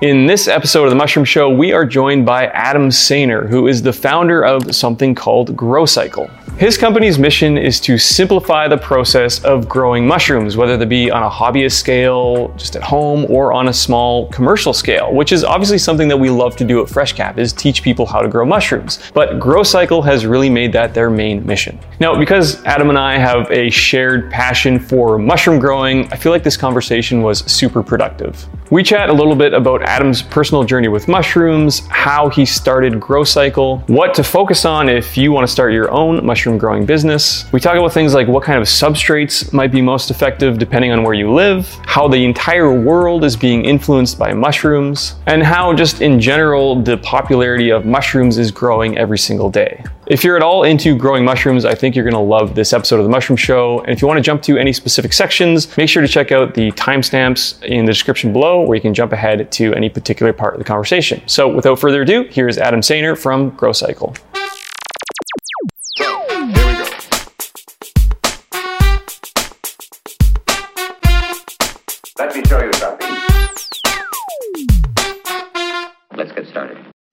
In this episode of The Mushroom Show, we are joined by Adam Sayner, who is the founder of something called GroCycle. His company's mission is to simplify the process of growing mushrooms, whether they be on a hobbyist scale, just at home, or on a small commercial scale, which is obviously something that we love to do at FreshCap, is teach people how to grow mushrooms. But GroCycle has really made that their main mission. Now, because Adam and I have a shared passion for mushroom growing, I feel like this conversation was super productive. We chat a little bit about Adam's personal journey with mushrooms, how he started GroCycle, what to focus on if you want to start your own mushroom growing business. We talk about things like what kind of substrates might be most effective depending on where you live, how the entire world is being influenced by mushrooms, and how just in general the popularity of mushrooms is growing every single day. If you're at all into growing mushrooms, I think you're gonna love this episode of The Mushroom Show. And if you wanna jump to any specific sections, make sure to check out the timestamps in the description below where you can jump ahead to any particular part of the conversation. So without further ado, here's Adam Sayner from GroCycle. Let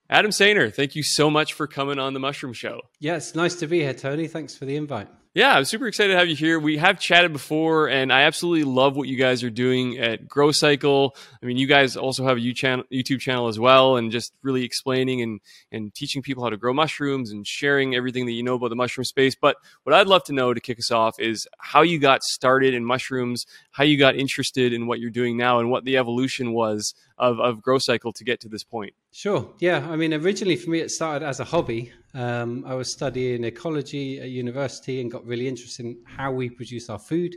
Adam Sayner, thank you so much for coming on the Mushroom Show. It's nice to be here, Tony. Thanks for the invite. Yeah, I'm super excited to have you here. We have chatted before, and I absolutely love what you guys are doing at GroCycle. I mean, you guys also have a YouTube channel as well, and just really explaining and, and teaching people how to grow mushrooms and sharing everything that you know about the mushroom space. But what I'd love to know to kick us off is how you got started in mushrooms, how you got interested in what you're doing now, and what the evolution was of, of GroCycle to get to this point. Sure. Yeah. I mean, originally for me, it started as a hobby. Um, I was studying ecology at university and got really interested in how we produce our food,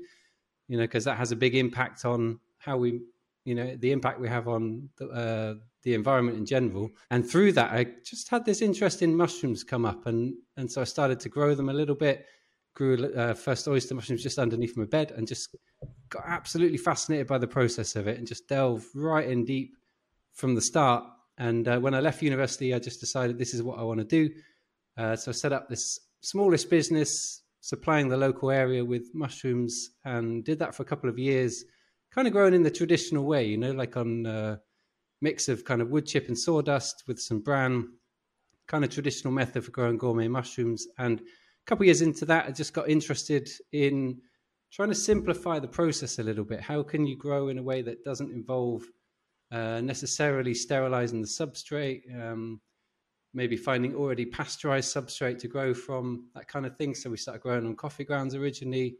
you know, because that has a big impact on how we, you know, the impact we have on the, uh, the environment in general. And through that, I just had this interest in mushrooms come up, and and so I started to grow them a little bit. Grew uh, first oyster mushrooms just underneath my bed, and just got absolutely fascinated by the process of it, and just delved right in deep from the start. And uh, when I left university, I just decided this is what I want to do. Uh, so I set up this smallest business supplying the local area with mushrooms and did that for a couple of years, kind of growing in the traditional way, you know, like on a uh, mix of kind of wood chip and sawdust with some bran, kind of traditional method for growing gourmet mushrooms. And a couple of years into that, I just got interested in trying to simplify the process a little bit. How can you grow in a way that doesn't involve uh, necessarily sterilizing the substrate? Um, maybe finding already pasteurized substrate to grow from, that kind of thing. So we started growing on coffee grounds originally.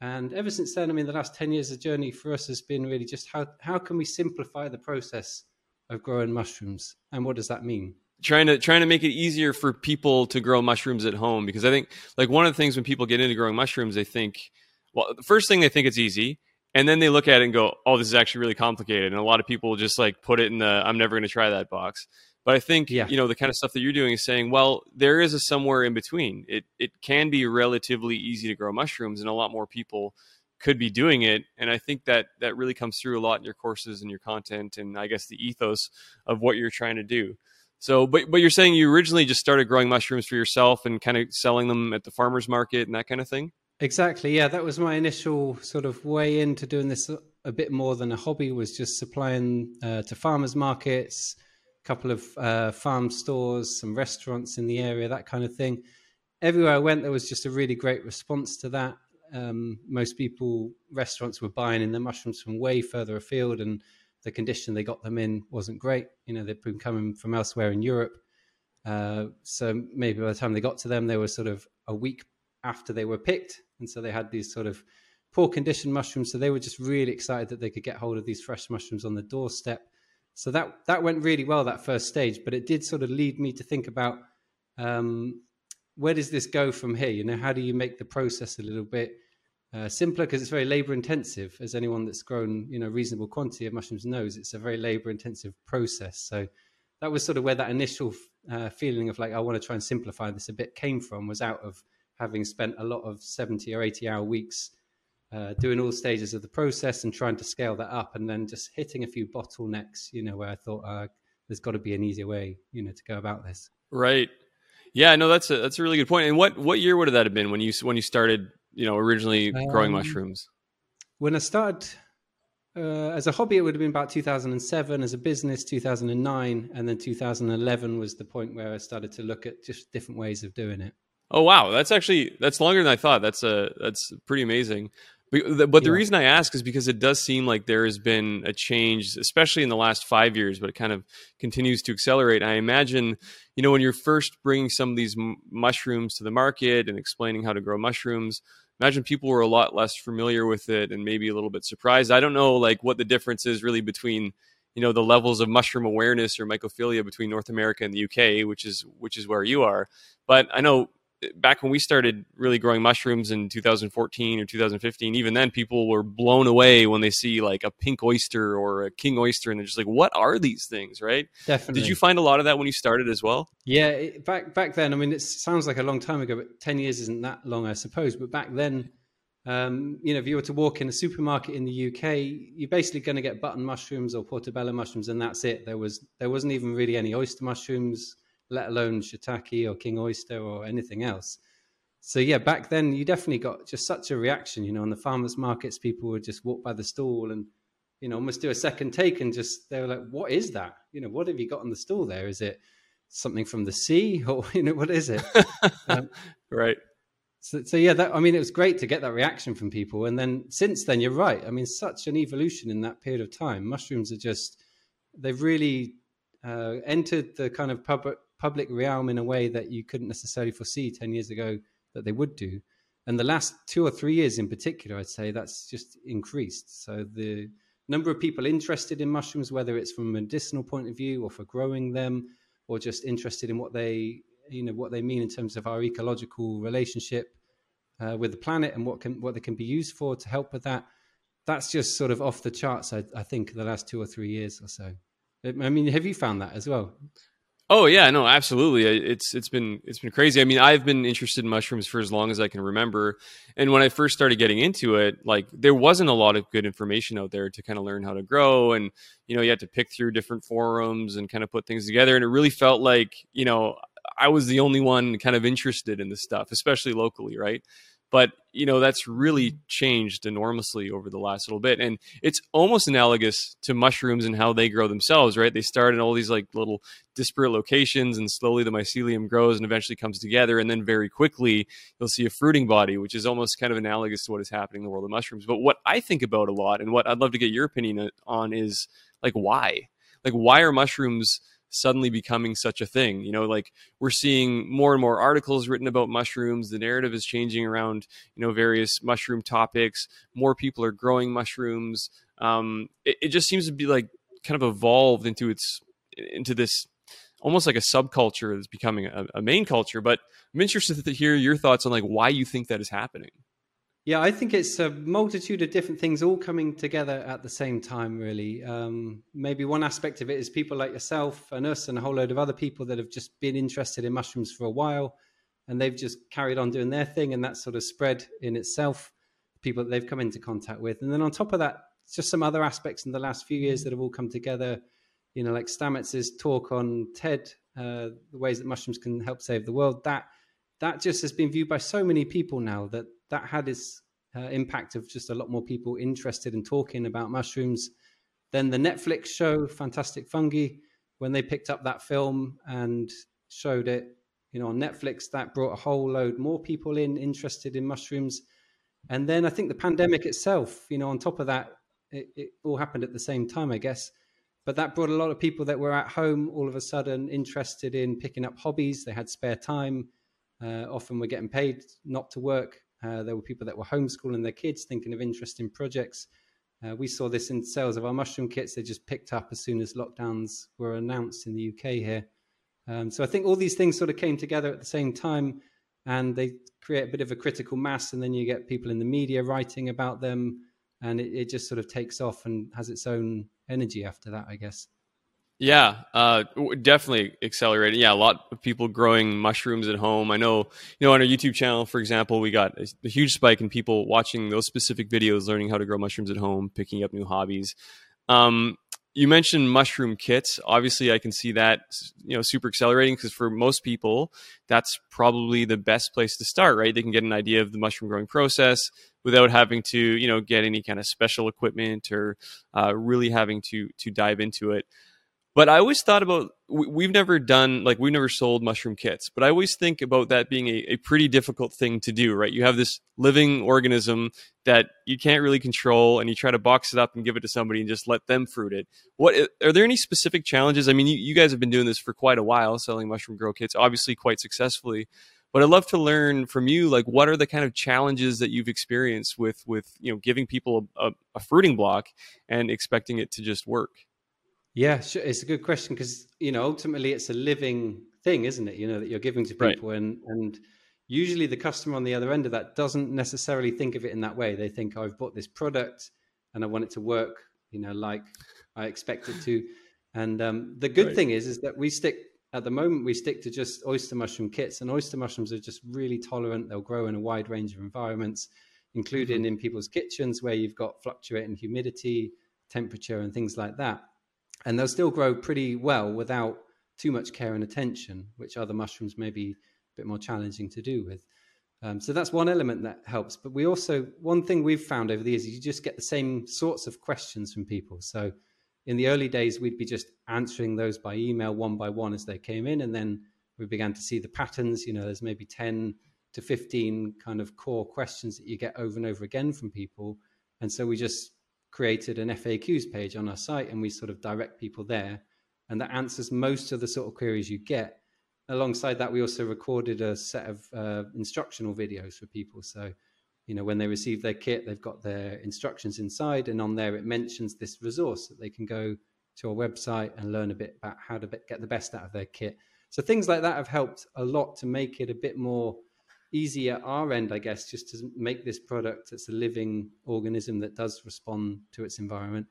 And ever since then, I mean, the last 10 years, the journey for us has been really just how, how can we simplify the process of growing mushrooms? And what does that mean? trying to trying to make it easier for people to grow mushrooms at home because I think like one of the things when people get into growing mushrooms they think well the first thing they think it's easy and then they look at it and go oh this is actually really complicated and a lot of people just like put it in the I'm never going to try that box but I think yeah. you know the kind of stuff that you're doing is saying, well, there is a somewhere in between. It it can be relatively easy to grow mushrooms, and a lot more people could be doing it. And I think that that really comes through a lot in your courses and your content, and I guess the ethos of what you're trying to do. So, but but you're saying you originally just started growing mushrooms for yourself and kind of selling them at the farmers market and that kind of thing. Exactly. Yeah, that was my initial sort of way into doing this a bit more than a hobby. Was just supplying uh, to farmers markets couple of uh, farm stores, some restaurants in the area, that kind of thing. Everywhere I went, there was just a really great response to that. Um, most people, restaurants were buying in their mushrooms from way further afield, and the condition they got them in wasn't great. You know, they'd been coming from elsewhere in Europe. Uh, so maybe by the time they got to them, they were sort of a week after they were picked. And so they had these sort of poor condition mushrooms. So they were just really excited that they could get hold of these fresh mushrooms on the doorstep. So that that went really well that first stage, but it did sort of lead me to think about um, where does this go from here? You know, how do you make the process a little bit uh, simpler because it's very labor intensive. As anyone that's grown you know reasonable quantity of mushrooms knows, it's a very labor intensive process. So that was sort of where that initial uh, feeling of like I want to try and simplify this a bit came from. Was out of having spent a lot of seventy or eighty hour weeks uh, doing all stages of the process and trying to scale that up, and then just hitting a few bottlenecks. You know, where I thought uh, there's got to be an easier way, you know, to go about this. Right. Yeah. No, that's a that's a really good point. And what what year would that have been when you when you started, you know, originally growing um, mushrooms? When I started uh, as a hobby, it would have been about 2007. As a business, 2009, and then 2011 was the point where I started to look at just different ways of doing it. Oh wow, that's actually that's longer than I thought. That's a that's pretty amazing. But, but the yeah. reason I ask is because it does seem like there has been a change, especially in the last five years, but it kind of continues to accelerate. I imagine, you know, when you're first bringing some of these m- mushrooms to the market and explaining how to grow mushrooms, imagine people were a lot less familiar with it and maybe a little bit surprised. I don't know, like, what the difference is really between you know the levels of mushroom awareness or mycophilia between North America and the UK, which is which is where you are. But I know back when we started really growing mushrooms in 2014 or 2015, even then people were blown away when they see like a pink oyster or a king oyster, and they're just like, "What are these things?" Right? Definitely. Did you find a lot of that when you started as well? Yeah, back back then. I mean, it sounds like a long time ago, but ten years isn't that long, I suppose. But back then. Um, you know, if you were to walk in a supermarket in the UK, you're basically going to get button mushrooms or portobello mushrooms, and that's it. There was there wasn't even really any oyster mushrooms let alone shiitake or king oyster or anything else. So yeah, back then you definitely got just such a reaction. You know, on the farmers markets, people would just walk by the stall and you know almost do a second take and just they were like, "What is that? You know, what have you got on the stall there? Is it something from the sea or you know what is it?" um, right. So, so yeah, that I mean, it was great to get that reaction from people. And then since then, you're right. I mean, such an evolution in that period of time. Mushrooms are just they've really uh, entered the kind of public public realm in a way that you couldn't necessarily foresee 10 years ago that they would do. And the last two or three years in particular, I'd say that's just increased. So the number of people interested in mushrooms, whether it's from a medicinal point of view or for growing them, or just interested in what they, you know, what they mean in terms of our ecological relationship uh, with the planet and what can what they can be used for to help with that. That's just sort of off the charts. I, I think the last two or three years or so. I mean, have you found that as well? Oh yeah, no, absolutely. Uh, it's it's been it's been crazy. I mean, I've been interested in mushrooms for as long as I can remember. And when I first started getting into it, like there wasn't a lot of good information out there to kind of learn how to grow and you know, you had to pick through different forums and kind of put things together and it really felt like, you know, I was the only one kind of interested in this stuff, especially locally, right? But you know that's really changed enormously over the last little bit and it's almost analogous to mushrooms and how they grow themselves right? They start in all these like little disparate locations and slowly the mycelium grows and eventually comes together and then very quickly you'll see a fruiting body which is almost kind of analogous to what is happening in the world of mushrooms. But what i think about a lot and what i'd love to get your opinion on is like why? Like why are mushrooms suddenly becoming such a thing. You know, like we're seeing more and more articles written about mushrooms. The narrative is changing around, you know, various mushroom topics. More people are growing mushrooms. Um, it, it just seems to be like kind of evolved into its into this almost like a subculture that's becoming a, a main culture. But I'm interested to hear your thoughts on like why you think that is happening. Yeah, I think it's a multitude of different things all coming together at the same time, really. Um, maybe one aspect of it is people like yourself and us and a whole load of other people that have just been interested in mushrooms for a while and they've just carried on doing their thing and that sort of spread in itself, people that they've come into contact with. And then on top of that, just some other aspects in the last few years that have all come together, you know, like Stamets's talk on TED, uh, the ways that mushrooms can help save the world. That that just has been viewed by so many people now that that had its uh, impact of just a lot more people interested in talking about mushrooms. Then the Netflix show Fantastic Fungi, when they picked up that film and showed it, you know, on Netflix, that brought a whole load more people in interested in mushrooms. And then I think the pandemic itself, you know, on top of that, it, it all happened at the same time, I guess. But that brought a lot of people that were at home all of a sudden interested in picking up hobbies. They had spare time. Uh, often we're getting paid not to work uh, there were people that were homeschooling their kids, thinking of interesting projects. Uh, we saw this in sales of our mushroom kits. They just picked up as soon as lockdowns were announced in the UK here. Um, so I think all these things sort of came together at the same time and they create a bit of a critical mass. And then you get people in the media writing about them and it, it just sort of takes off and has its own energy after that, I guess. Yeah, uh, definitely accelerating. Yeah, a lot of people growing mushrooms at home. I know, you know, on our YouTube channel, for example, we got a, a, huge spike in people watching those specific videos, learning how to grow mushrooms at home, picking up new hobbies. Um, you mentioned mushroom kits. Obviously, I can see that you know super accelerating because for most people, that's probably the best place to start. Right? They can get an idea of the mushroom growing process without having to you know get any kind of special equipment or uh, really having to to dive into it. But I always thought about we've never done like we've never sold mushroom kits, but I always think about that being a, a, pretty difficult thing to do, right? You have this living organism that you can't really control, and you try to box it up and give it to somebody and just let them fruit it. What are there any specific challenges? I mean, you, you guys have been doing this for quite a while, selling mushroom grow kits, obviously quite successfully. But I'd love to learn from you, like what are the kind of challenges that you've experienced with with you know giving people a, a, a fruiting block and expecting it to just work. Yeah, sure. It's a good question because you know ultimately it's a living thing, isn't it? You know that you're giving to people, right. and and usually the customer on the other end of that doesn't necessarily think of it in that way. They think, oh, I've bought this product and I want it to work, you know, like I expect it to. And um, the good right. thing is, is that we stick at the moment we stick to just oyster mushroom kits, and oyster mushrooms are just really tolerant. They'll grow in a wide range of environments, including mm-hmm. in people's kitchens where you've got fluctuating humidity, temperature, and things like that and they'll still grow pretty well without too much care and attention, which other mushrooms may be a bit more challenging to do with. Um, so that's one element that helps. But we also, one thing we've found over the years is you just get the same sorts of questions from people. So in the early days, we'd be just answering those by email one by one as they came in. And then we began to see the patterns. You know, there's maybe 10 to 15 kind of core questions that you get over and over again from people. And so we just created an FAQs page on our site and we sort of direct people there. And that answers most of the sort of queries you get. Alongside that, we also recorded a set of uh, instructional videos for people. So, you know, when they receive their kit, they've got their instructions inside, and on there it mentions this resource that they can go to our website and learn a bit about how to get the best out of their kit. So things like that have helped a lot to make it a bit more easy at our end, I guess, just to make this product that's a living organism that does respond to its environment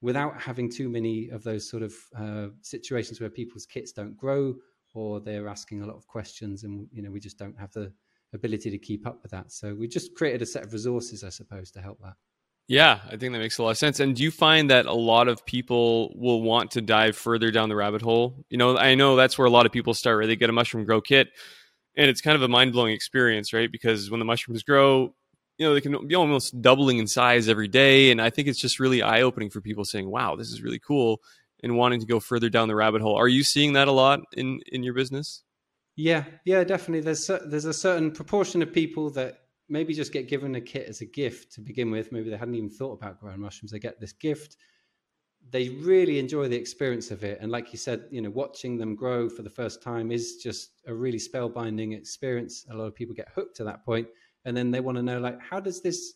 without having too many of those sort of uh, situations where people's kits don't grow or they're asking a lot of questions and you know we just don't have the ability to keep up with that. So we just created a set of resources i suppose to help that. Yeah i think that makes a lot of sense. And do you find that a lot of people will want to dive further down the rabbit hole? You know i know that's where a lot of people start right? They get a mushroom grow kit and it's kind of a mind blowing experience, right? Because when the mushrooms grow, you know, they can be almost doubling in size every day. And I think it's just really eye opening for people saying, wow, this is really cool and wanting to go further down the rabbit hole. Are you seeing that a lot in, in your business? Yeah, yeah, definitely. There's, there's a certain proportion of people that maybe just get given a kit as a gift to begin with. Maybe they hadn't even thought about growing mushrooms. They get this gift they really enjoy the experience of it. And like you said, you know, watching them grow for the first time is just a really spellbinding experience. A lot of people get hooked to that point, and then they want to know, like, how does this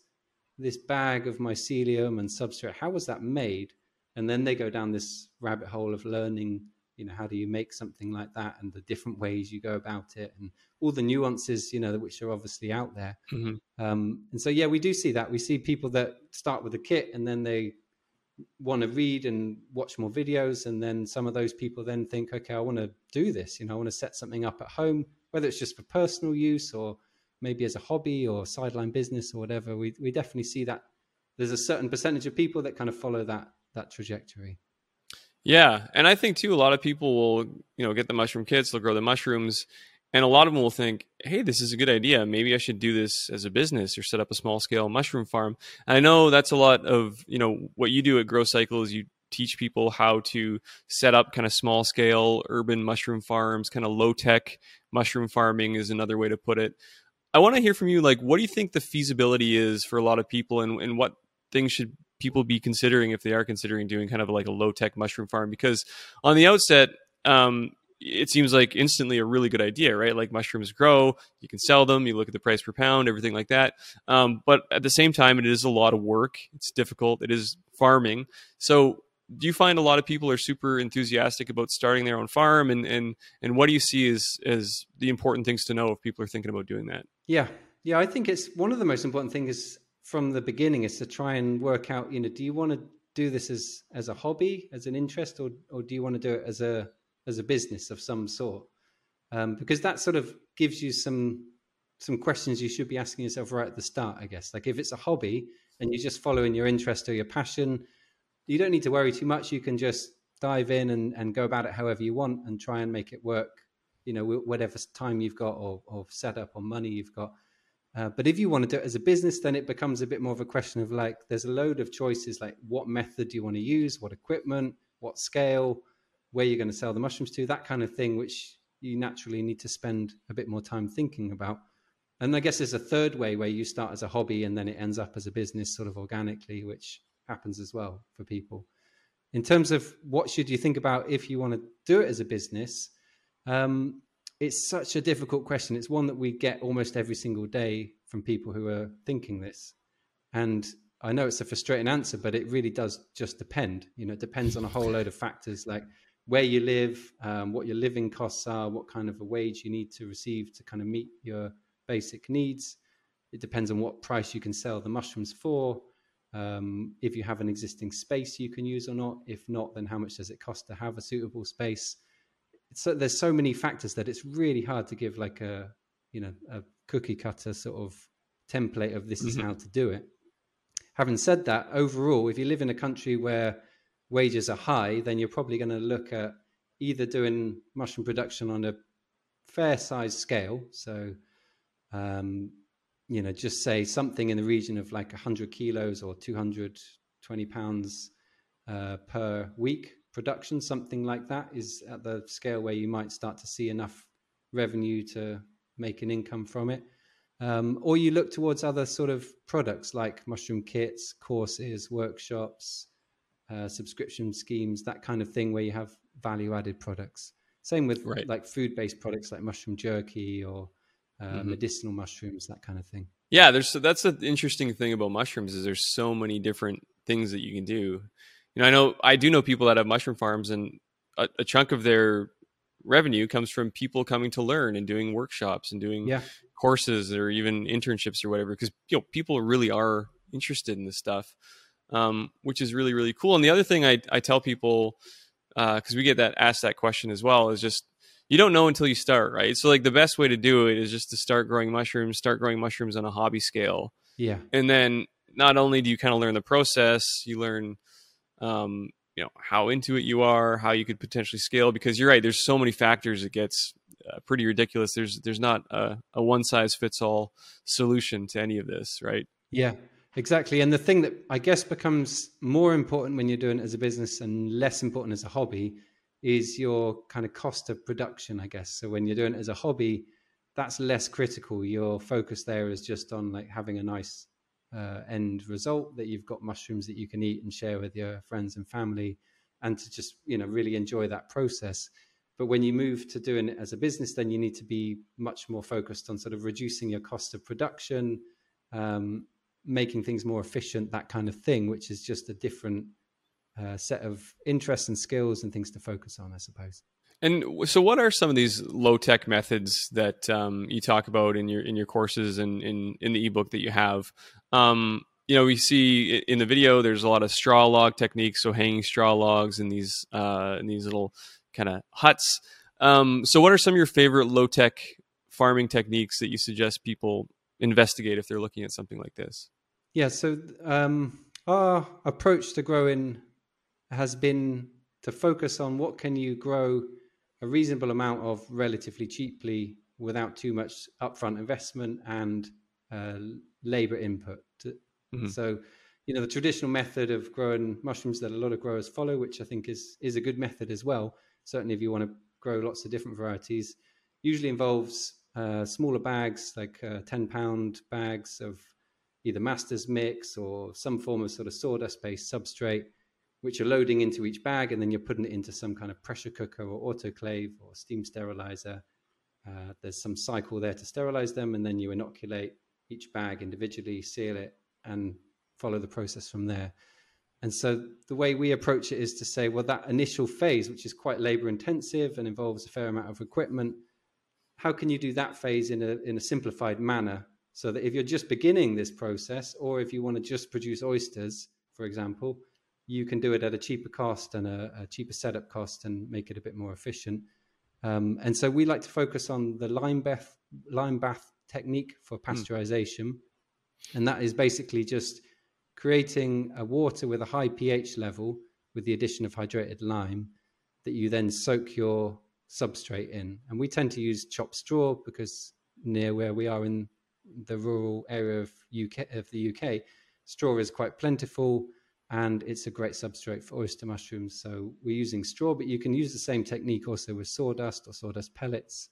this bag of mycelium and substrate, how was that made? And then they go down this rabbit hole of learning, you know, how do you make something like that, and the different ways you go about it, and all the nuances, you know, which are obviously out there. Mm-hmm. Um, and so, yeah, we do see that. We see people that start with a kit and then they want to read and watch more videos and then some of those people then think okay i want to do this you know i want to set something up at home whether it's just for personal use or maybe as a hobby or sideline business or whatever we, we definitely see that there's a certain percentage of people that kind of follow that that trajectory. Yeah and i think too a lot of people will you know get the mushroom kits they'll grow the mushrooms and a lot of them will think, hey, this is a good idea. Maybe I should do this as a business or set up a small scale mushroom farm. And I know that's a lot of, you know, what you do at GroCycle is you teach people how to set up kind of small scale urban mushroom farms, kind of low tech mushroom farming is another way to put it. I want to hear from you, like, what do you think the feasibility is for a lot of people and, and what things should people be considering if they are considering doing kind of like a low tech mushroom farm? Because on the outset, um, it seems like instantly a really good idea, right? Like mushrooms grow, you can sell them, you look at the price per pound, everything like that. Um, but at the same time, it is a lot of work. It's difficult. It is farming. So, do you find a lot of people are super enthusiastic about starting their own farm, and and and what do you see as as the important things to know if people are thinking about doing that? Yeah, yeah, I think it's one of the most important things is from the beginning is to try and work out. You know, do you want to do this as as a hobby, as an interest, or or do you want to do it as a as a business of some sort, um, because that sort of gives you some some questions you should be asking yourself right at the start. I guess, like if it's a hobby and you're just following your interest or your passion, you don't need to worry too much. You can just dive in and, and go about it however you want and try and make it work, you know, whatever time you've got or, or setup or money you've got. Uh, but if you want to do it as a business, then it becomes a bit more of a question of like, there's a load of choices like what method do you want to use, what equipment, what scale, where you're going to sell the mushrooms to, that kind of thing, which you naturally need to spend a bit more time thinking about. And I guess there's a third way where you start as a hobby and then it ends up as a business sort of organically, which happens as well for people. In terms of what should you think about if you want to do it as a business, um, it's such a difficult question. It's one that we get almost every single day from people who are thinking this. And I know it's a frustrating answer, but it really does just depend. You know, it depends on a whole load of factors like where you live, um, what your living costs are, what kind of a wage you need to receive to kind of meet your basic needs. It depends on what price you can sell the mushrooms for. Um, if you have an existing space you can use or not. If not, then how much does it cost to have a suitable space? So there's so many factors that it's really hard to give like a you know a cookie cutter sort of template of this is mm-hmm. how to do it. Having said that, overall, if you live in a country where wages are high, then you're probably going to look at either doing mushroom production on a fair size scale. So, um, you know, just say something in the region of like 100 kilos or 220 pounds uh, per week production, something like that is at the scale where you might start to see enough revenue to make an income from it. Um, or you look towards other sort of products like mushroom kits, courses, workshops, uh, subscription schemes, that kind of thing, where you have value added products. Same with right. like food based products like mushroom jerky or uh, mm-hmm. medicinal mushrooms, that kind of thing. Yeah, there's that's the interesting thing about mushrooms is there's so many different things that you can do. You know, I know I do know people that have mushroom farms, and a, a chunk of their revenue comes from people coming to learn and doing workshops and doing yeah. courses or even internships or whatever. Because you know, people really are interested in this stuff um, which is really really cool. And the other thing I I tell people because uh, we get that asked that question as well is just you don't know until you start, right? So like the best way to do it is just to start growing mushrooms, start growing mushrooms on a hobby scale. Yeah. And then not only do you kind of learn the process, you learn um, you know how into it you are, how you could potentially scale because you're right, there's so many factors it gets uh, pretty ridiculous. There's there's not a, a one size fits all solution to any of this, right? Yeah. Exactly. And the thing that I guess becomes more important when you're doing it as a business and less important as a hobby is your kind of cost of production, I guess. So when you're doing it as a hobby, that's less critical. Your focus there is just on like having a nice uh, end result that you've got mushrooms that you can eat and share with your friends and family and to just, you know, really enjoy that process. But when you move to doing it as a business, then you need to be much more focused on sort of reducing your cost of production, um, making things more efficient, that kind of thing, which is just a different uh, set of interests and skills and things to focus on, I suppose. And so, what are some of these low tech methods that um, you talk about in your in your courses and in in the ebook that you have? Um, you know, we see in the video there's a lot of straw log techniques, so hanging straw logs in these uh, in these little kind of huts. Um, so, what are some of your favorite low tech farming techniques that you suggest people investigate if they're looking at something like this? Yeah, so um, our approach to growing has been to focus on what can you grow a reasonable amount of relatively cheaply without too much upfront investment and uh, labor input. Mm-hmm. So, you know, the traditional method of growing mushrooms that a lot of growers follow, which I think is is a good method as well. Certainly, if you want to grow lots of different varieties, usually involves uh, smaller bags, like uh, 10 pound bags of either master's mix or some form of sort of sawdust based substrate, which you're loading into each bag, and then you're putting it into some kind of pressure cooker or autoclave or steam sterilizer. Uh, there's some cycle there to sterilize them, and then you inoculate each bag individually, seal it, and follow the process from there. And so the way we approach it is to say, well, that initial phase, which is quite labor intensive and involves a fair amount of equipment, how can you do that phase in a in a simplified manner so that if you're just beginning this process or if you want to just produce oysters for example you can do it at a cheaper cost and a, a cheaper setup cost and make it a bit more efficient um, and so we like to focus on the lime bath lime bath technique for hmm. pasteurization mm. and that is basically just creating a water with a high pH level with the addition of hydrated lime that you then soak your substrate in. And we tend to use chopped straw because near where we are in the rural area of UK of the UK, straw is quite plentiful and it's a great substrate for oyster mushrooms. So we're using straw, but you can use the same technique also with sawdust or sawdust pellets.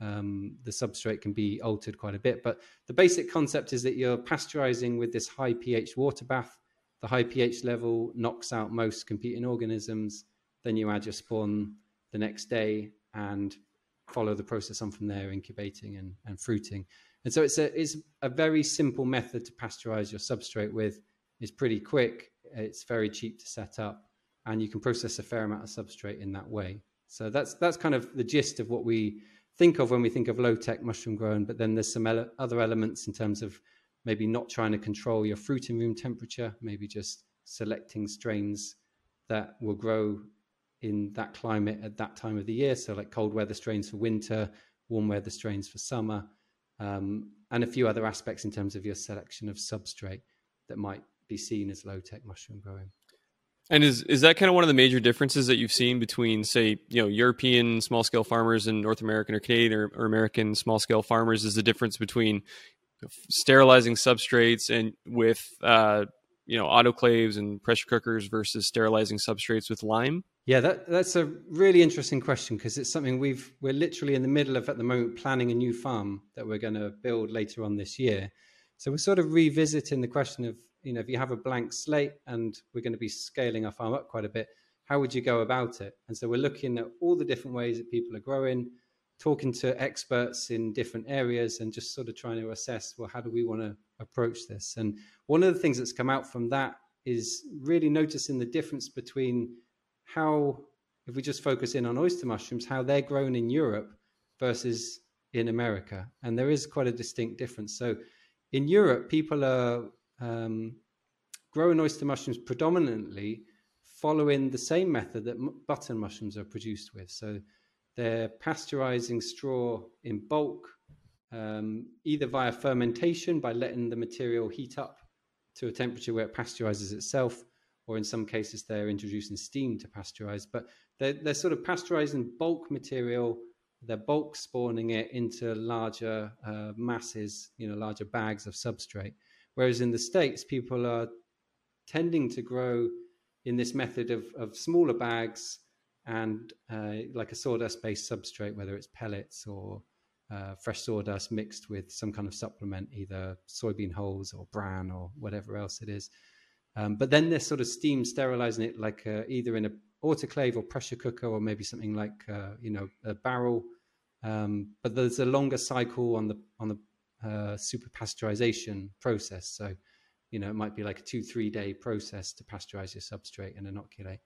Um, the substrate can be altered quite a bit, but the basic concept is that you're pasteurizing with this high pH water bath. The high pH level knocks out most competing organisms. Then you add your spawn the next day and follow the process on from there, incubating and, and fruiting. And so it's a it's a very simple method to pasteurize your substrate with. It's pretty quick it's very cheap to set up, and you can process a fair amount of substrate in that way. So that's that's kind of the gist of what we think of when we think of low tech mushroom growing. But then there's some ele- other elements in terms of maybe not trying to control your fruiting room temperature, maybe just selecting strains that will grow in that climate at that time of the year. So like cold weather strains for winter, warm weather strains for summer, um, and a few other aspects in terms of your selection of substrate that might be seen as low tech mushroom growing. And is is that kind of one of the major differences that you've seen between, say, you know, European small scale farmers and North American or Canadian or, or American small scale farmers? Is the difference between sterilizing substrates and with uh, you know autoclaves and pressure cookers versus sterilizing substrates with lime? Yeah, that, that's a really interesting question because it's something we've we're literally in the middle of at the moment planning a new farm that we're going to build later on this year. So we're sort of revisiting the question of you know, if you have a blank slate and we're going to be scaling our farm up quite a bit, how would you go about it? And so we're looking at all the different ways that people are growing, talking to experts in different areas, and just sort of trying to assess, well, how do we want to approach this? And one of the things that's come out from that is really noticing the difference between how, if we just focus in on oyster mushrooms, how they're grown in Europe versus in America. And there is quite a distinct difference. So in Europe, people are um, growing oyster mushrooms predominantly following the same method that button mushrooms are produced with. So they're pasteurizing straw in bulk, um, either via fermentation by letting the material heat up to a temperature where it pasteurizes itself, or in some cases they're introducing steam to pasteurize. But they're, they're sort of pasteurizing bulk material. They're bulk spawning it into larger uh, masses, you know, larger bags of substrate. Whereas in the States, people are tending to grow in this method of, of smaller bags and uh, like a sawdust based substrate, whether it's pellets or uh, fresh sawdust mixed with some kind of supplement, either soybean hulls or bran or whatever else it is. Um, but then they're sort of steam sterilizing it like uh, either in a autoclave or pressure cooker or maybe something like uh, you know a barrel. Um, but there's a longer cycle on the on the uh, super pasteurization process. So, you know, it might be like a two, three day process to pasteurize your substrate and inoculate.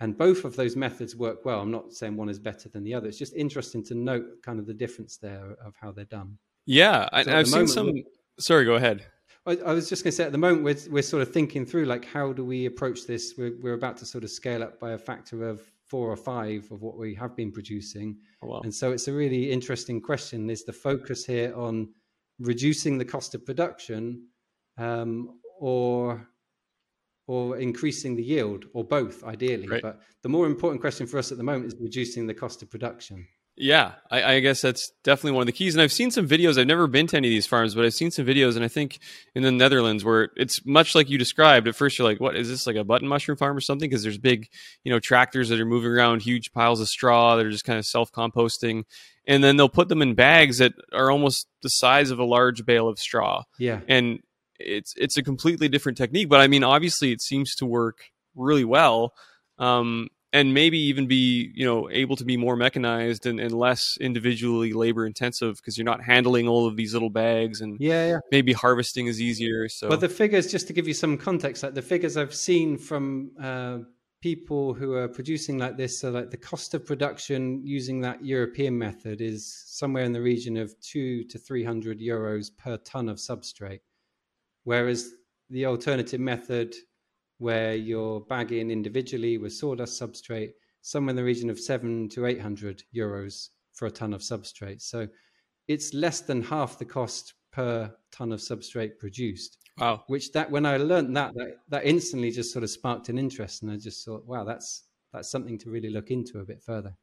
And both of those methods work well. I'm not saying one is better than the other. It's just interesting to note kind of the difference there of how they're done. Yeah, I, have seen some. Sorry, go ahead. I, I was just going to say at the moment we're we're sort of thinking through like how do we approach this? We're we're about to sort of scale up by a factor of four or five of what we have been producing, oh, wow. and so it's a really interesting question. Is the focus here on reducing the cost of production um, or or increasing the yield or both ideally right. but the more important question for us at the moment is reducing the cost of production yeah I, I, guess that's definitely one of the keys and i've seen some videos i've never been to any of these farms but i've seen some videos and i think in the netherlands where it's much like you described at first you're like what is this like a button mushroom farm or something because there's big you know tractors that are moving around huge piles of straw that are just kind of self-composting and then they'll put them in bags that are almost the size of a large bale of straw. Yeah. And it's it's a completely different technique, but I mean obviously it seems to work really well. Um, and maybe even be you know able to be more mechanized and, and less individually labor intensive because you're not handling all of these little bags and yeah, yeah, maybe harvesting is easier so. But the figures just to give you some context like the figures i've seen from uh, people who are producing like this, so like the cost of production using that European method is somewhere in the region of two to three hundred euros per ton of substrate, whereas the alternative method, where you're bagging individually with sawdust substrate, somewhere in the region of seven to eight hundred euros for a ton of substrate. So it's less than half the cost per ton of substrate produced. Wow. Which that when I learned that, that that instantly just sort of sparked an interest, and I just thought, wow, that's that's something to really look into a bit further.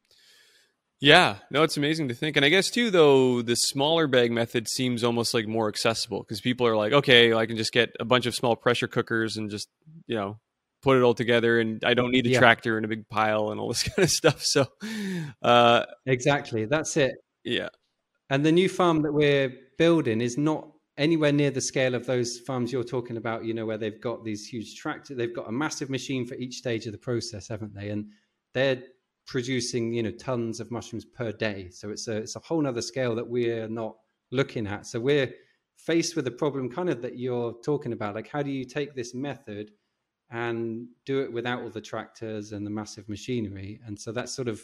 Yeah, no, it's amazing to think. And I guess too, though, the smaller bag method seems almost like more accessible because people are like, okay, I can just get a bunch of small pressure cookers and just, you know, put it all together and I don't need a yeah. tractor and a big pile and all this kind of stuff. So, uh, exactly. That's it. Yeah. And the new farm that we're building is not anywhere near the scale of those farms you're talking about, you know, where they've got these huge tractors, they've got a massive machine for each stage of the process, haven't they? And they're producing you know tons of mushrooms per day so it's a it's a whole nother scale that we're not looking at so we're faced with a problem kind of that you're talking about like how do you take this method and do it without all the tractors and the massive machinery and so that's sort of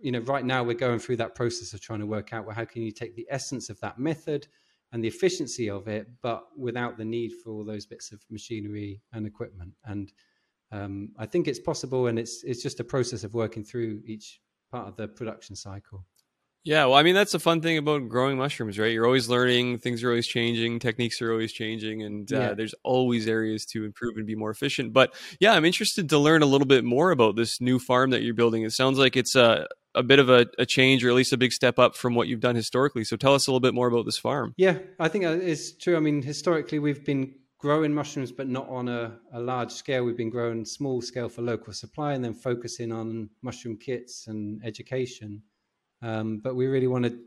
you know right now we're going through that process of trying to work out well how can you take the essence of that method and the efficiency of it but without the need for all those bits of machinery and equipment and um, I think it's possible, and it's it's just a process of working through each part of the production cycle. Yeah, well, I mean that's the fun thing about growing mushrooms, right? You're always learning, things are always changing, techniques are always changing, and uh, yeah. there's always areas to improve and be more efficient. But yeah, I'm interested to learn a little bit more about this new farm that you're building. It sounds like it's a a bit of a, a, change, or at least a big step up from what you've done historically. So tell us a little bit more about this farm. Yeah, I think it's true. I mean, historically we've been growing mushrooms, but not on a, a, large scale. We've been growing small scale for local supply and then focusing on mushroom kits and education. Um, but we really wanted,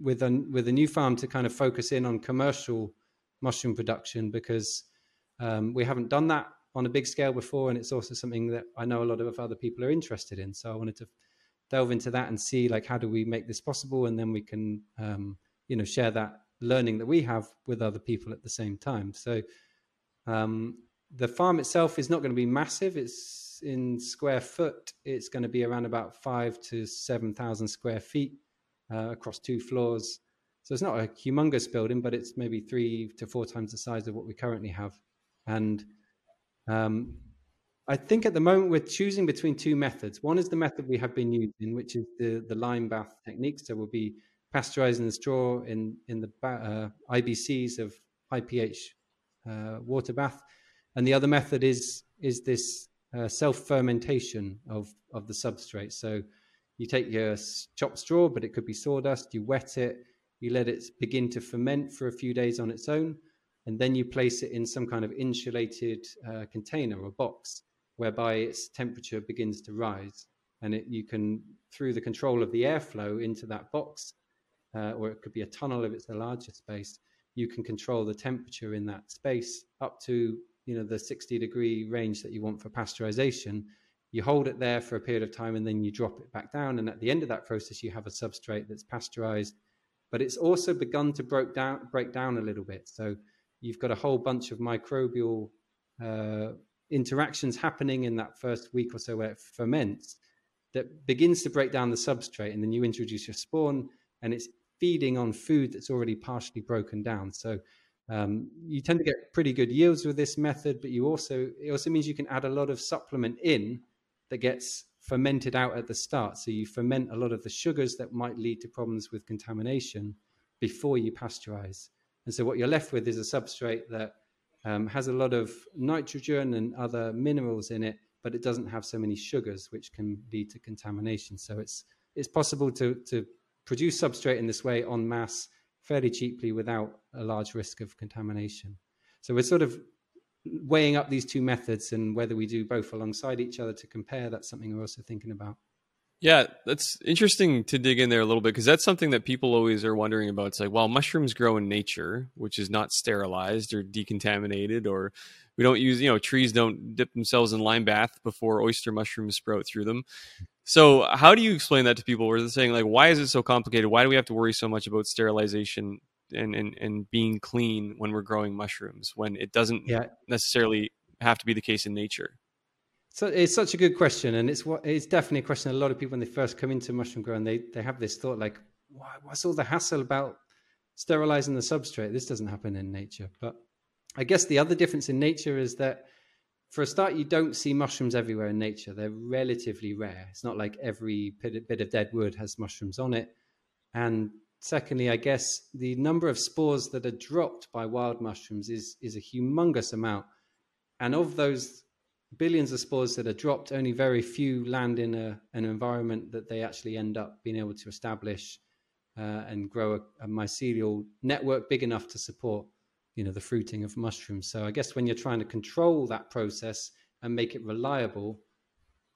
with a, with a new farm, to kind of focus in on commercial mushroom production because um, we haven't done that on a big scale before. And it's also something that I know a lot of other people are interested in. So I wanted to delve into that and see like how do we make this possible and then we can um, you know share that learning that we have with other people at the same time so um, the farm itself is not going to be massive. It's in square foot. It's going to be around about five to seven thousand square feet uh, across two floors. So it's not a humongous building, but it's maybe three to four times the size of what we currently have. And um, I think at the moment we're choosing between two methods. One is the method we have been using, which is the the lime bath technique. So we'll be pasteurizing the straw in in the uh, IBCs of high pH uh, water bath, and the other method is is this uh, self fermentation of of the substrate. So you take your chopped straw, but it could be sawdust. You wet it, you let it begin to ferment for a few days on its own, and then you place it in some kind of insulated uh, container or box, whereby its temperature begins to rise, and it, you can through the control of the airflow into that box, uh, or it could be a tunnel if it's a larger space you can control the temperature in that space up to you know the 60 degree range that you want for pasteurization you hold it there for a period of time and then you drop it back down and at the end of that process you have a substrate that's pasteurized but it's also begun to break down break down a little bit so you've got a whole bunch of microbial uh, interactions happening in that first week or so where it ferments that begins to break down the substrate and then you introduce your spawn and it's feeding on food that's already partially broken down. So um, you tend to get pretty good yields with this method, but you also it also means you can add a lot of supplement in that gets fermented out at the start. So you ferment a lot of the sugars that might lead to problems with contamination before you pasteurize. And so what you're left with is a substrate that um, has a lot of nitrogen and other minerals in it, but it doesn't have so many sugars, which can lead to contamination. So it's it's possible to to produce substrate in this way on masse fairly cheaply without a large risk of contamination. So we're sort of weighing up these two methods and whether we do both alongside each other to compare. That's something we're also thinking about. Yeah, that's interesting to dig in there a little bit because that's something that people always are wondering about. It's like, well, mushrooms grow in nature, which is not sterilized or decontaminated, or we don't use, you know, trees don't dip themselves in lime bath before oyster mushrooms sprout through them. So, how do you explain that to people? Where they're saying, like, why is it so complicated? Why do we have to worry so much about sterilization and and, and being clean when we're growing mushrooms when it doesn't yeah. necessarily have to be the case in nature? So it's such a good question, and it's what it's definitely a question a lot of people when they first come into mushroom growing they they have this thought like, why, what's all the hassle about sterilizing the substrate? This doesn't happen in nature. But I guess the other difference in nature is that for a start, you don't see mushrooms everywhere in nature. They're relatively rare. It's not like every bit of dead wood has mushrooms on it. And secondly, I guess the number of spores that are dropped by wild mushrooms is is a humongous amount, and of those billions of spores that are dropped, only very few land in a, an environment that they actually end up being able to establish uh, and grow a, a, mycelial network big enough to support, you know, the fruiting of mushrooms. So I guess when you're trying to control that process and make it reliable,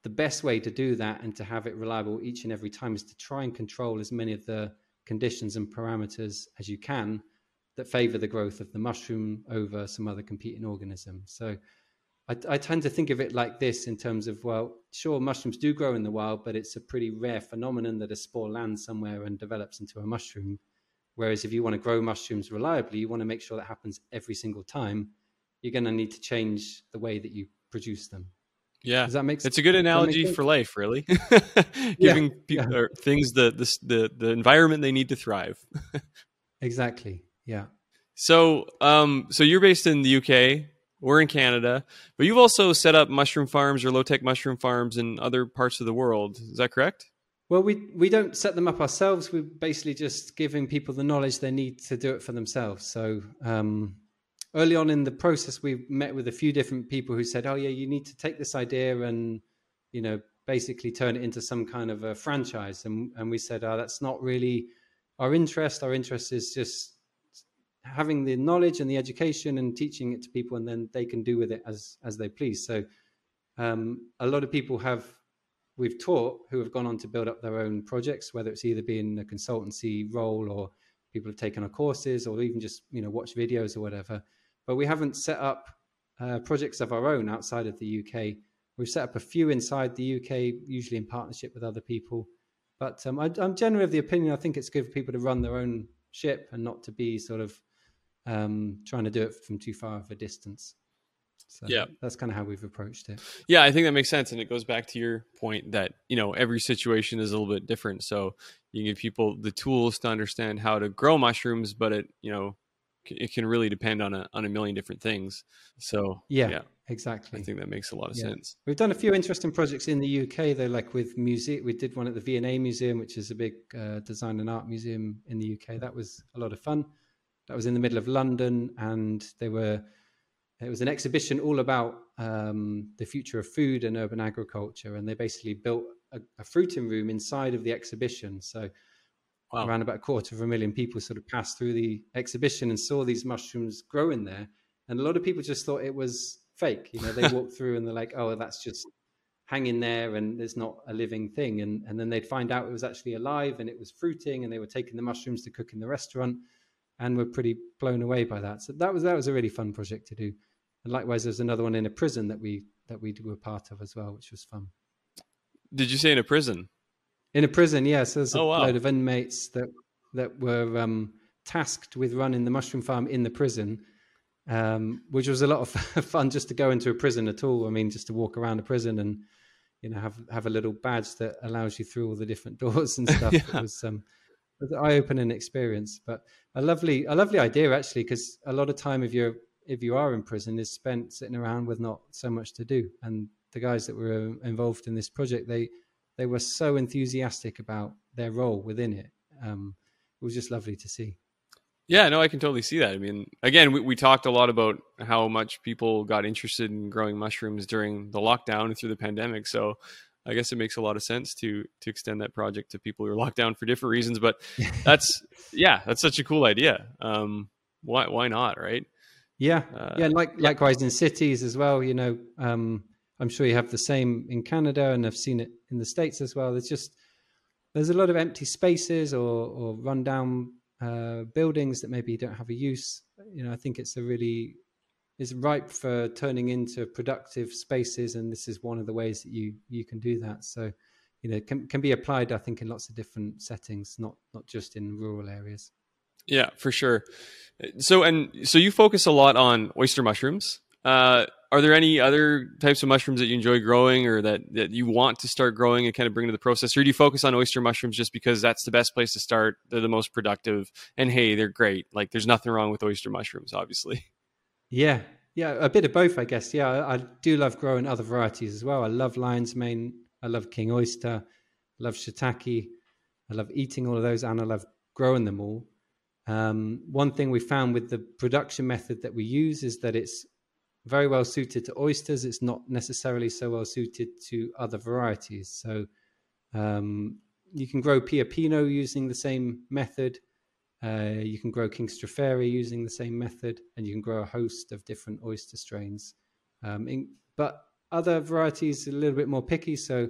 the best way to do that and to have it reliable each and every time is to try and control as many of the conditions and parameters as you can that favor the growth of the mushroom over some other competing organism. So I, I, tend to think of it like this in terms of, well, sure, mushrooms do grow in the wild, but it's a pretty rare phenomenon that a spore lands somewhere and develops into a mushroom. Whereas if you want to grow mushrooms reliably, you want to make sure that happens every single time. You're going to need to change the way that you produce them. Yeah, does that make sense? It's a good analogy for life, really. Giving yeah, people yeah. things the, the the the environment they need to thrive. exactly. Yeah. So, um, so you're based in the UK. We're in Canada, but you've also set up mushroom farms or low tech mushroom farms in other parts of the world. Is that correct? Well, we we don't set them up ourselves. We're basically just giving people the knowledge they need to do it for themselves. So, um, early on in the process, we met with a few different people who said, "Oh yeah, you need to take this idea and you know basically turn it into some kind of a franchise." And and we said, "Oh, that's not really our interest. Our interest is just having the knowledge and the education and teaching it to people, and then they can do with it as as they please." So um, a lot of people have we've taught who have gone on to build up their own projects, whether it's either being a consultancy role or people have taken our courses or even just you know watch videos or whatever but we haven't set up uh, projects of our own outside of the UK. We've set up a few inside the UK, usually in partnership with other people. But um, I, am generally of the opinion I think it's good for people to run their own ship and not to be sort of um, trying to do it from too far of a distance. So yeah, that's kind of how we've approached it. Yeah, I think that makes sense, and it goes back to your point that you know every situation is a little bit different. So you give people the tools to understand how to grow mushrooms, but it you know it can really depend on a on a million different things. So yeah, yeah exactly. I think that makes a lot of yeah. sense. We've done a few interesting projects in the UK though, like with music. We did one at the V&A Museum, which is a big uh, design and art museum in the UK. That was a lot of fun. That was in the middle of London, and they were. It was an exhibition all about um, the future of food and urban agriculture, and they basically built a, a fruiting room inside of the exhibition. So wow. around about a quarter of a million people sort of passed through the exhibition and saw these mushrooms growing there. And a lot of people just thought it was fake. You know, they walked through and they're like, oh, that's just hanging there and there's not a living thing. And, and then they'd find out it was actually alive and it was fruiting and they were taking the mushrooms to cook in the restaurant and were pretty blown away by that. So that was, that was a really fun project to do. And likewise, there's another one in a prison that we, that we were part of as well, which was fun. Did you say in a prison? In a prison, yes. There's a oh, wow. load of inmates that that were um, tasked with running the mushroom farm in the prison, um, which was a lot of fun just to go into a prison at all. I mean, just to walk around a prison and you know have have a little badge that allows you through all the different doors and stuff. yeah. It was um, eye-opening experience, but a lovely a lovely idea actually, because a lot of time if you're if you are in prison is spent sitting around with not so much to do. And the guys that were involved in this project, they they were so enthusiastic about their role within it. Um, it was just lovely to see. Yeah, no, I can totally see that. I mean, again, we, we talked a lot about how much people got interested in growing mushrooms during the lockdown and through the pandemic. So I guess it makes a lot of sense to to extend that project to people who are locked down for different reasons. But that's yeah, that's such a cool idea. Um, why why not, right? Yeah, uh, yeah. Like yeah. likewise in cities as well. You know, um, I'm sure you have the same in Canada, and I've seen it in the states as well. There's just there's a lot of empty spaces or or rundown uh, buildings that maybe don't have a use. You know, I think it's a really is ripe for turning into productive spaces, and this is one of the ways that you you can do that. So, you know, can can be applied, I think, in lots of different settings, not not just in rural areas. Yeah, for sure. So and so you focus a lot on oyster mushrooms. Uh, are there any other types of mushrooms that you enjoy growing or that, that you want to start growing and kind of bring to the process? Or do you focus on oyster mushrooms just because that's the best place to start? They're the most productive and hey, they're great. Like there's nothing wrong with oyster mushrooms, obviously. Yeah. Yeah. A bit of both, I guess. Yeah. I, I do love growing other varieties as well. I love lion's mane. I love king oyster. I love shiitake. I love eating all of those and I love growing them all. Um, one thing we found with the production method that we use is that it's very well suited to oysters. It's not necessarily so well suited to other varieties. So um, you can grow Pioppino using the same method. Uh, you can grow King Stropharia using the same method, and you can grow a host of different oyster strains. Um, in, but other varieties are a little bit more picky. So,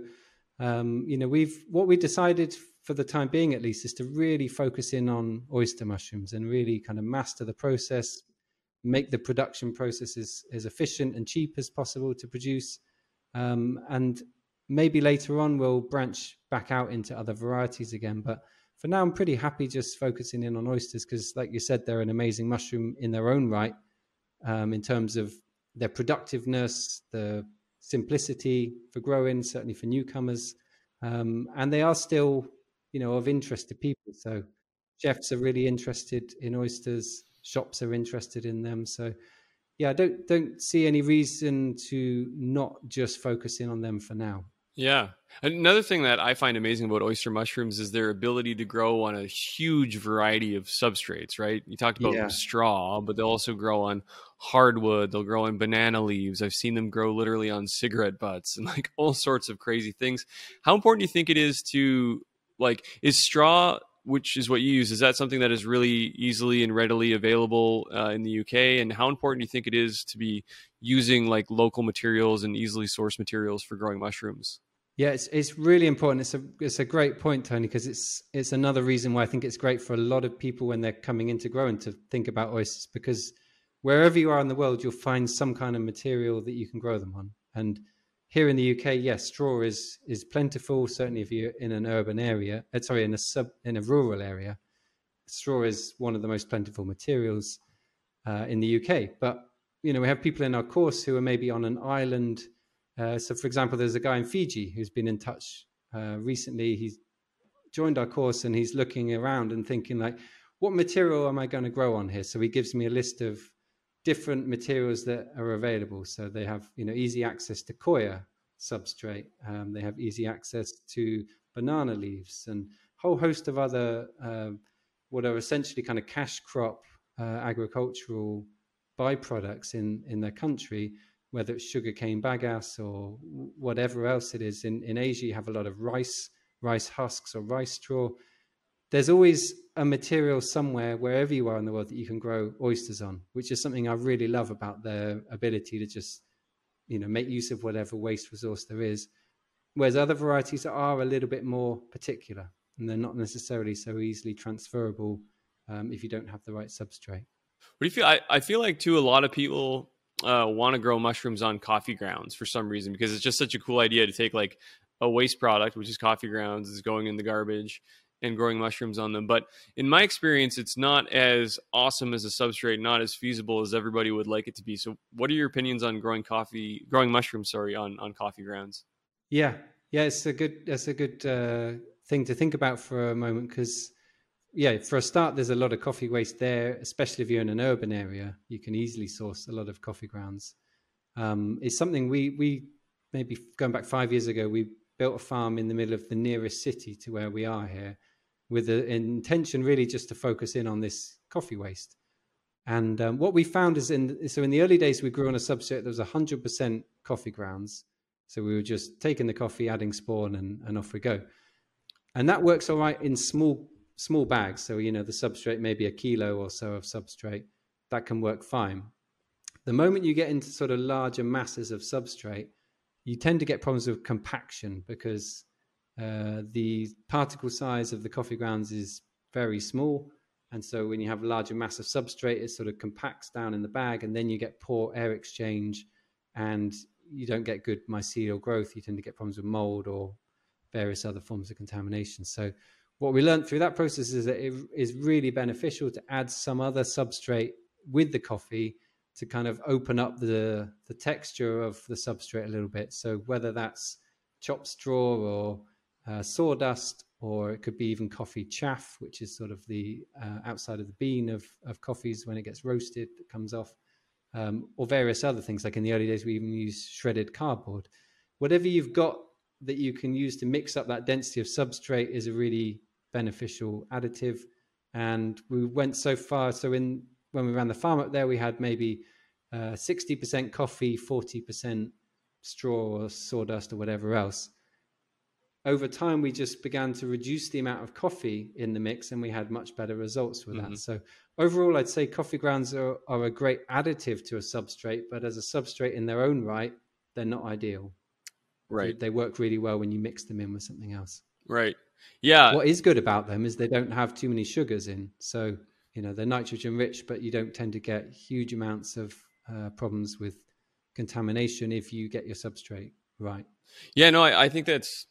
um, you know, we've what we decided for the time being, at least, is to really focus in on oyster mushrooms and really kind of master the process, make the production process as, as efficient and cheap as possible to produce, um, and maybe later on we'll branch back out into other varieties again. But for now, I'm pretty happy just focusing in on oysters because, like you said, they're an amazing mushroom in their own right um, in terms of their productiveness, the simplicity for growing, certainly for newcomers. Um, and they are still, you know, of interest to people. So chefs are really interested in oysters. Shops are interested in them. So yeah, I don't don't see any reason to not just focus in on them for now. Yeah. Another thing that I find amazing about oyster mushrooms is their ability to grow on a huge variety of substrates, right? You talked about yeah. straw, but they'll also grow on hardwood, they'll grow on banana leaves. I've seen them grow literally on cigarette butts and like all sorts of crazy things. How important do you think it is to like is straw which is what you use is that something that is really easily and readily available uh, in the uk and how important do you think it is to be using like local materials and easily sourced materials for growing mushrooms yeah, it's it's really important. It's a it's a great point, Tony, because it's it's another reason why I think it's great for a lot of people when they're coming into growing to think about oysters because wherever you are in the world, you'll find some kind of material that you can grow them on. And here in the UK, yes, straw is is plentiful. Certainly, if you're in an urban area, uh, sorry, in a sub in a rural area, straw is one of the most plentiful materials uh, in the UK. But you know, we have people in our course who are maybe on an island uh, so, for example, there's a guy in Fiji who's been in touch uh, recently. He's joined our course and he's looking around and thinking, like, what material am I going to grow on here? So he gives me a list of different materials that are available. So they have, you know, easy access to coir substrate. Um, they have easy access to banana leaves and a whole host of other uh, what are essentially kind of cash crop uh, agricultural byproducts in in their country whether it's sugarcane bagasse or whatever else it is. In, in Asia, you have a lot of rice, rice husks or rice straw. There's always a material somewhere, wherever you are in the world, that you can grow oysters on, which is something I really love about their ability to just, you know, make use of whatever waste resource there is. Whereas other varieties are a little bit more particular and they're not necessarily so easily transferable um, if you don't have the right substrate. What do you feel? I, I feel like too a lot of people uh, want to grow mushrooms on coffee grounds for some reason because it's just such a cool idea to take like a waste product, which is coffee grounds, is going in the garbage and growing mushrooms on them. But in my experience, it's not as awesome as a substrate, not as feasible as everybody would like it to be. So, what are your opinions on growing coffee, growing mushrooms? Sorry, on on coffee grounds. Yeah, yeah, it's a good, it's a good uh, thing to think about for a moment because yeah, for a start, there's a lot of coffee waste there, especially if you're in an urban area. You can easily source a lot of coffee grounds. Um, it's something we we maybe going back five years ago, we built a farm in the middle of the nearest city to where we are here, with the intention really just to focus in on this coffee waste. And um, what we found is in so in the early days we grew on a substrate that was 100% coffee grounds. So we were just taking the coffee, adding spawn, and, and off we go. And that works all right in small small bags, so you know the substrate maybe a kilo or so of substrate, that can work fine. The moment you get into sort of larger masses of substrate, you tend to get problems with compaction because uh, the particle size of the coffee grounds is very small. And so when you have a larger mass of substrate, it sort of compacts down in the bag, and then you get poor air exchange and you don't get good mycelial growth. You tend to get problems with mold or various other forms of contamination. So what we learned through that process is that it is really beneficial to add some other substrate with the coffee to kind of open up the the texture of the substrate a little bit. So whether that's chopped straw or uh, sawdust, or it could be even coffee chaff, which is sort of the uh, outside of the bean of of coffees when it gets roasted that comes off, um, or various other things. Like in the early days, we even use shredded cardboard. Whatever you've got that you can use to mix up that density of substrate is a really beneficial additive. and we went so far. So in when we ran the farm up there, we had maybe uh, sixty percent coffee, forty percent straw or sawdust or whatever else. Over time, we just began to reduce the amount of coffee in the mix, and we had much better results with mm-hmm. that. So overall, I'd say coffee grounds are, are a great additive to a substrate, but as a substrate in their own right, they're not ideal. Right. They, they work really well when you mix them in with something else. Right. Yeah. What is good about them is they don't have too many sugars in. So, you know, they're nitrogen rich, but you don't tend to get huge amounts of uh, problems with contamination if you get your substrate right. Yeah, no, I, I think that's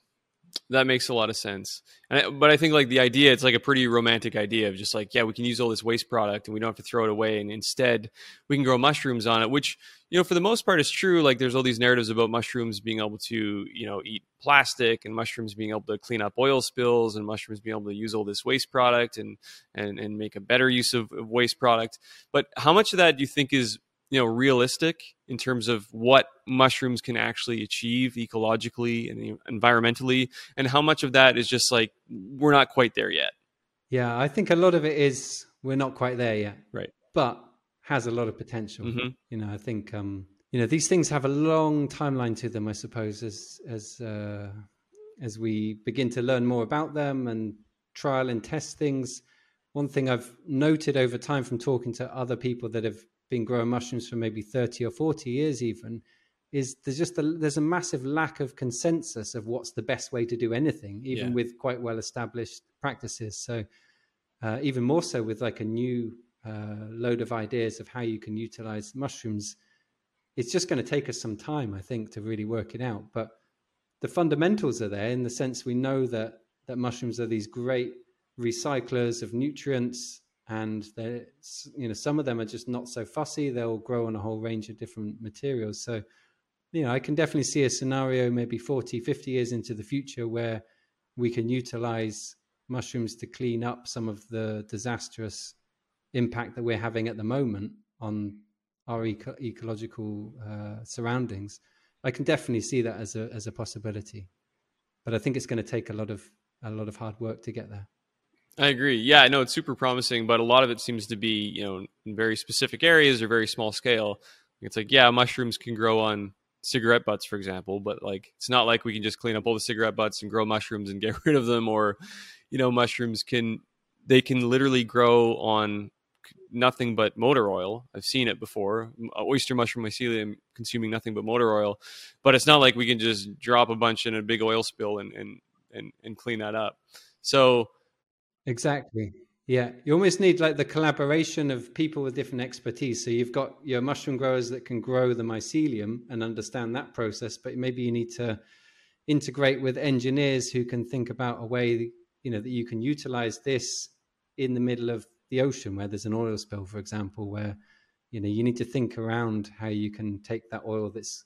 that makes a lot of sense. I, but I think like the idea, it's like a pretty romantic idea of just like, yeah, we can use all this waste product and we don't have to throw it away. And instead we can grow mushrooms on it, which, you know, for the most part is true. Like there's all these narratives about mushrooms being able to, you know, eat plastic and mushrooms being able to clean up oil spills and mushrooms being able to use all this waste product and, and, and make a better use of, of waste product. But how much of that do you think is you know realistic in terms of what mushrooms can actually achieve ecologically and environmentally and how much of that is just like we're not quite there yet. Yeah i think a lot of it is we're not quite there yet right. but has a lot of potential. Mm-hmm. you know i think um you know these things have a long timeline to them i suppose as as uh as we begin to learn more about them and trial and test things. One thing i've noted over time from talking to other people that have been growing mushrooms for maybe 30 or 40 years even is there's just a, there's a massive lack of consensus of what's the best way to do anything even yeah. with quite well established practices so uh, even more so with like a new uh, load of ideas of how you can utilize mushrooms it's just going to take us some time i think to really work it out but the fundamentals are there in the sense we know that that mushrooms are these great recyclers of nutrients and you know some of them are just not so fussy. They'll grow on a whole range of different materials. So you know i can definitely see a scenario maybe 40 50 years into the future where we can utilize mushrooms to clean up some of the disastrous impact that we're having at the moment on our eco- ecological uh, surroundings. I can definitely see that as a as a possibility but i think it's going to take a lot of a lot of hard work to get there I agree. Yeah, I know it's super promising, but a lot of it seems to be, you know, in very specific areas or very small scale. It's like, yeah, mushrooms can grow on cigarette butts, for example, but like it's not like we can just clean up all the cigarette butts and grow mushrooms and get rid of them, or you know, mushrooms can they can literally grow on nothing but motor oil. I've seen it before. Oyster mushroom mycelium consuming nothing but motor oil, but it's not like we can just drop a bunch in a big oil spill and and and, and clean that up. So Exactly. Yeah, you almost need like the collaboration of people with different expertise. So you've got your mushroom growers that can grow the mycelium and understand that process, but maybe you need to integrate with engineers who can think about a way, you know, that you can utilize this in the middle of the ocean where there's an oil spill, for example, where you know you need to think around how you can take that oil that's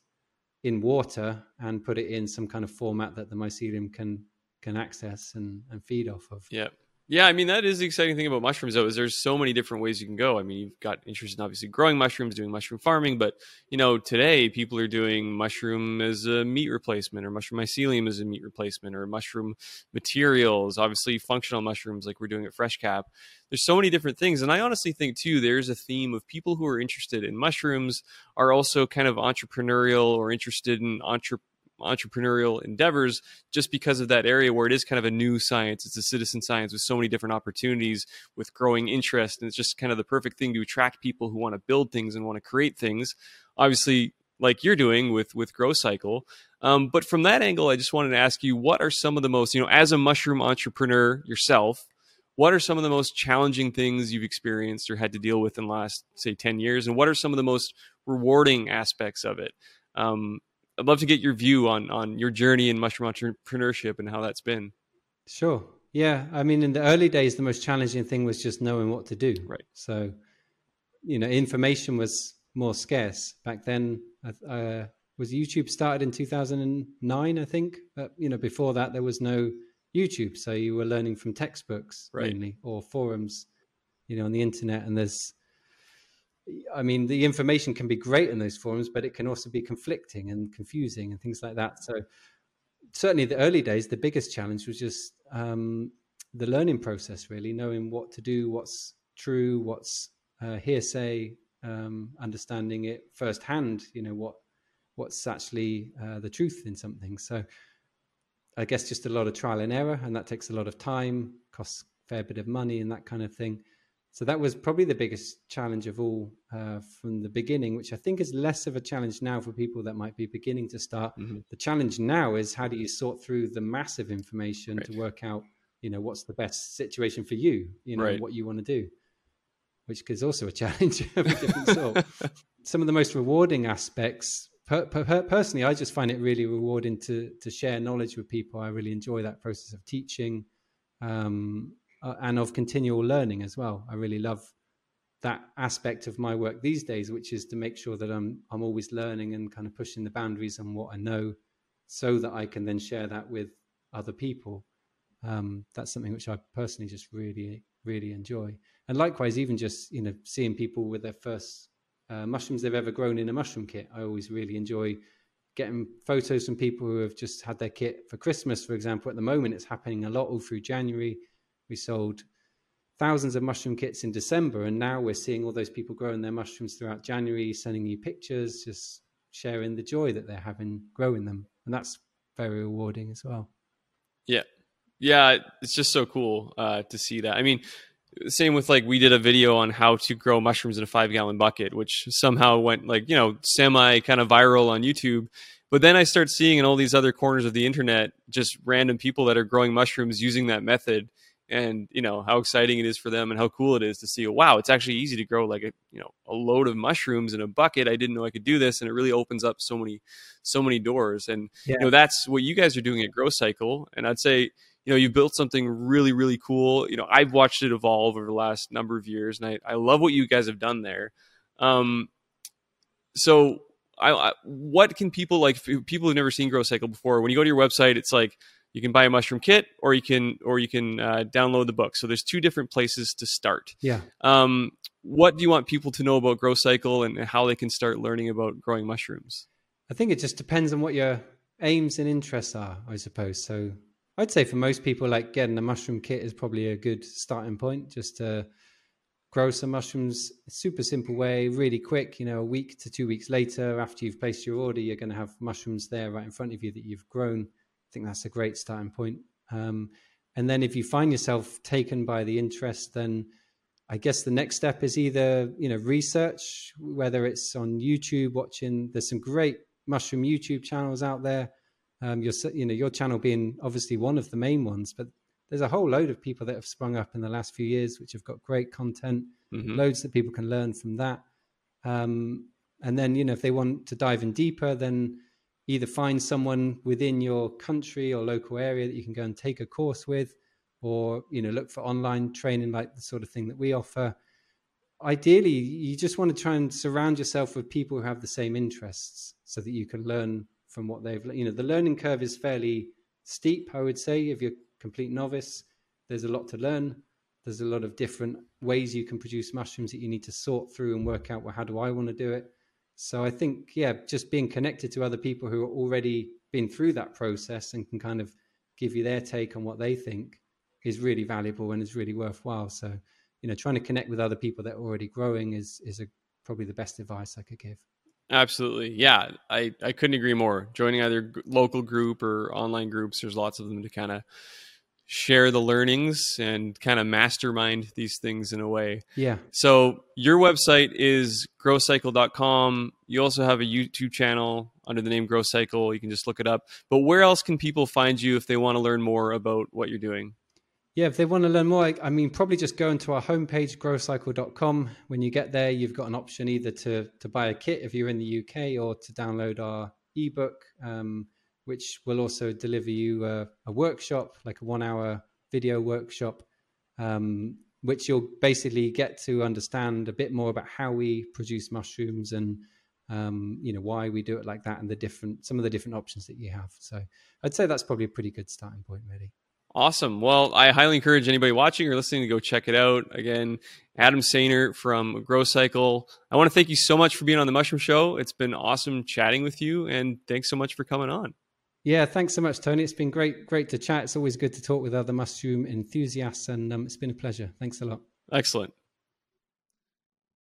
in water and put it in some kind of format that the mycelium can can access and, and feed off of. Yeah. Yeah, I mean that is the exciting thing about mushrooms though, is there's so many different ways you can go. I mean, you've got interest in obviously growing mushrooms, doing mushroom farming, but you know, today people are doing mushroom as a meat replacement or mushroom mycelium as a meat replacement or mushroom materials, obviously functional mushrooms like we're doing at FreshCap. There's so many different things. And I honestly think too, there's a theme of people who are interested in mushrooms are also kind of entrepreneurial or interested in entrepreneur entrepreneurial endeavors just because of that area where it is kind of a new science. It's a citizen science with so many different opportunities with growing interest. And it's just kind of the perfect thing to attract people who want to build things and want to create things. Obviously, like you're doing with with GroCycle. Um, but from that angle, I just wanted to ask you, what are some of the most, you know, as a mushroom entrepreneur yourself, what are some of the most challenging things you've experienced or had to deal with in the last, say, 10 years? And what are some of the most rewarding aspects of it? Um, I'd love to get your view on on your journey in mushroom entrepreneurship and how that's been. Sure. Yeah. I mean, in the early days, the most challenging thing was just knowing what to do. Right. So, you know, information was more scarce back then. Uh, was YouTube started in 2009, I think. But, you know, before that, there was no YouTube. So you were learning from textbooks right. mainly or forums, you know, on the internet. And there's, I mean, the information can be great in those forums, but it can also be conflicting and confusing and things like that. So, certainly, the early days, the biggest challenge was just um, the learning process, really, knowing what to do, what's true, what's uh, hearsay, um, understanding it firsthand. You know what what's actually uh, the truth in something. So I guess just a lot of trial and error, and that takes a lot of time, costs a fair bit of money, and that kind of thing. So that was probably the biggest challenge of all uh, from the beginning, which I think is less of a challenge now for people that might be beginning to start. Mm-hmm. The challenge now is how do you sort through the massive information right. to work out, you know, what's the best situation for you, you know, right. what you want to do, which is also a challenge of a different sort. Some of the most rewarding aspects, per, per, personally, I just find it really rewarding to to share knowledge with people. I really enjoy that process of teaching. Um, uh, and of continual learning as well. I really love that aspect of my work these days, which is to make sure that I'm I'm always learning and kind of pushing the boundaries on what I know, so that I can then share that with other people. Um, that's something which I personally just really really enjoy. And likewise, even just you know seeing people with their first uh, mushrooms they've ever grown in a mushroom kit, I always really enjoy getting photos from people who have just had their kit for Christmas, for example. At the moment, it's happening a lot all through January we sold thousands of mushroom kits in December, and now we're seeing all those people growing their mushrooms throughout January, sending you pictures, just sharing the joy that they're having growing them, and that's very rewarding as well. Yeah, yeah, it's just so cool uh, to see that. I mean, same with like we did a video on how to grow mushrooms in a five gallon bucket, which somehow went like you know semi kind of viral on YouTube. But then I start seeing in all these other corners of the internet just random people that are growing mushrooms using that method and you know how exciting it is for them and how cool it is to see wow it's actually easy to grow like a you know a load of mushrooms in a bucket. I didn't know i could do this. And it really opens up so many so many doors. And yeah. you know that's what you guys are doing at GroCycle. And i'd say you know you built something really really cool. You know i've watched it evolve over the last number of years and i, I love what you guys have done there. Um so I, I what can people like people who've never seen GroCycle before when you go to your website it's like you can buy a mushroom kit or you can or you can uh, download the book. So there's two different places to start. Yeah. Um, what do you want people to know about GroCycle and how they can start learning about growing mushrooms? I think it just depends on what your aims and interests are i suppose. So i'd say for most people like getting a mushroom kit is probably a good starting point just to grow some mushrooms. Super simple way really quick you know a week to two weeks later after you've placed your order you're going to have mushrooms there right in front of you that you've grown I think that's a great starting point. Um, and then if you find yourself taken by the interest, then I guess the next step is either you know research, whether it's on YouTube, watching. There's some great mushroom YouTube channels out there. Um, your you know your channel being obviously one of the main ones, but there's a whole load of people that have sprung up in the last few years which have got great content, mm-hmm. loads that people can learn from that. Um, and then you know if they want to dive in deeper, then either find someone within your country or local area that you can go and take a course with or you know look for online training like the sort of thing that we offer. Ideally you just want to try and surround yourself with people who have the same interests so that you can learn from what they've you know the learning curve is fairly steep i would say if you're a complete novice. There's a lot to learn. There's a lot of different ways you can produce mushrooms that you need to sort through and work out well how do i want to do it so I think, yeah, just being connected to other people who are already been through that process and can kind of give you their take on what they think is really valuable and is really worthwhile. So, you know, trying to connect with other people that are already growing is is a, probably the best advice I could give. Absolutely. Yeah, I, I couldn't agree more. Joining either local group or online groups, there's lots of them to kind of share the learnings and kind of mastermind these things in a way. Yeah. So your website is grocycle.com. You also have a YouTube channel under the name GroCycle. You can just look it up. But where else can people find you if they want to learn more about what you're doing? Yeah, if they want to learn more, I mean, probably just go into our homepage, grocycle.com. When you get there, you've got an option either to to buy a kit if you're in the UK or to download our ebook. Um, which will also deliver you a, a workshop, like a one hour video workshop, um, which you'll basically get to understand a bit more about how we produce mushrooms and um, you know why we do it like that and the different some of the different options that you have. So I'd say that's probably a pretty good starting point, really. Awesome. Well, I highly encourage anybody watching or listening to go check it out. Again, Adam Sayner from GroCycle. I want to thank you so much for being on the Mushroom Show. It's been awesome chatting with you, and thanks so much for coming on. Yeah, thanks so much, Tony. It's been great, great to chat. It's always good to talk with other mushroom enthusiasts, and um, it's been a pleasure. Thanks a lot. Excellent.